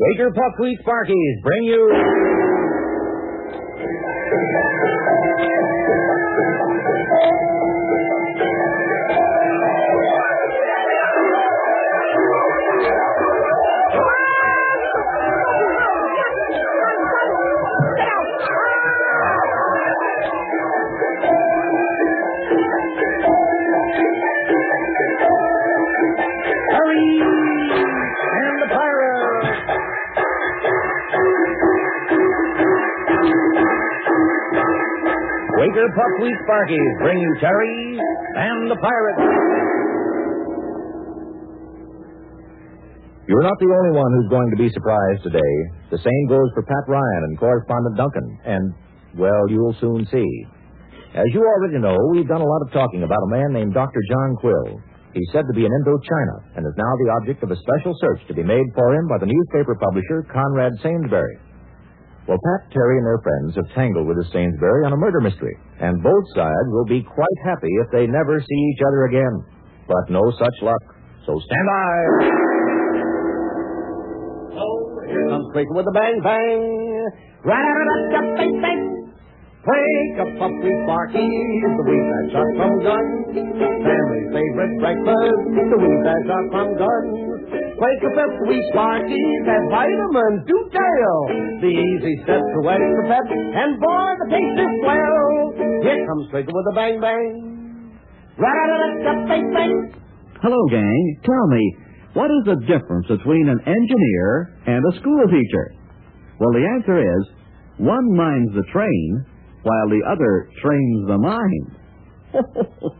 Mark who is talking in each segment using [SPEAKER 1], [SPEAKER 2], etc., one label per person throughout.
[SPEAKER 1] Quaker Puffed Wheat Sparkies bring you. Quaker Puffed Wheat Sparkies bring you Terry and the Pirates.
[SPEAKER 2] You're not the only one who's going to be surprised today. The same goes for Pat Ryan and correspondent Duncan. And, well, you'll soon see. As you already know, we've done a lot of talking about a man named Dr. John Quill. He's said to be in Indochina and is now the object of a special search to be made for him by the newspaper publisher Conrad Sainsbury. Well, Pat, Terry, and their friends have tangled with the Sainsbury on a murder mystery, and both sides will be quite happy if they never see each other again. But no such luck. So stand by.
[SPEAKER 1] Oh, here comes Quaker with a bang bang. Rat-a-tat-tat, bang bang. Quaker Puffed Wheat Sparkies, the wheat that shot from guns. Family's favorite breakfast, the wheat that shot from guns. Quaker Puffed Wheat Sparkies have vitamins to tell. The easy steps to extra pep, and boy, the taste is swell. Here comes Quaker with a bang bang. Bang bang.
[SPEAKER 3] Hello, gang. Tell me, what is the difference between an engineer and a school teacher? Well, the answer is one minds the train while the other trains the mind.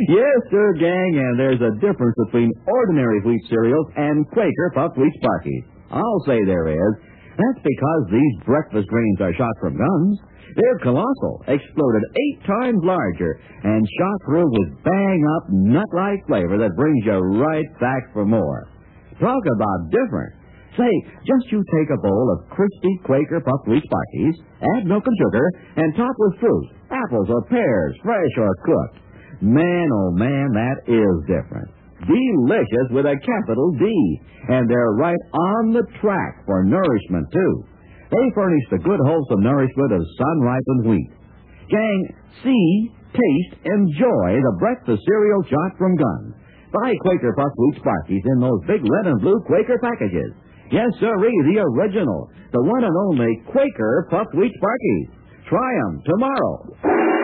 [SPEAKER 3] yes, sir, gang, and there's a difference between ordinary wheat cereals and Quaker puffed wheat Sparkies. I'll say there is. That's because these breakfast grains are shot from guns. They're colossal, exploded eight times larger, and shot through with bang up nut-like flavor that brings you right back for more. Talk about different. Say, just you take a bowl of crispy Quaker puffed wheat Sparkies, add milk and sugar, and top with fruit, apples or pears, fresh or cooked. Man, oh man, that is different. Delicious with a capital D. And they're right on the track for nourishment, too. They furnish the good, wholesome nourishment of sun-ripened wheat. Gang, see, taste, enjoy the breakfast cereal shot from guns. Buy Quaker Puffed Wheat Sparkies in those big red and blue Quaker packages. Yes, sirree, the original, the one and only Quaker Puffed Wheat Sparkies. Try 'em tomorrow.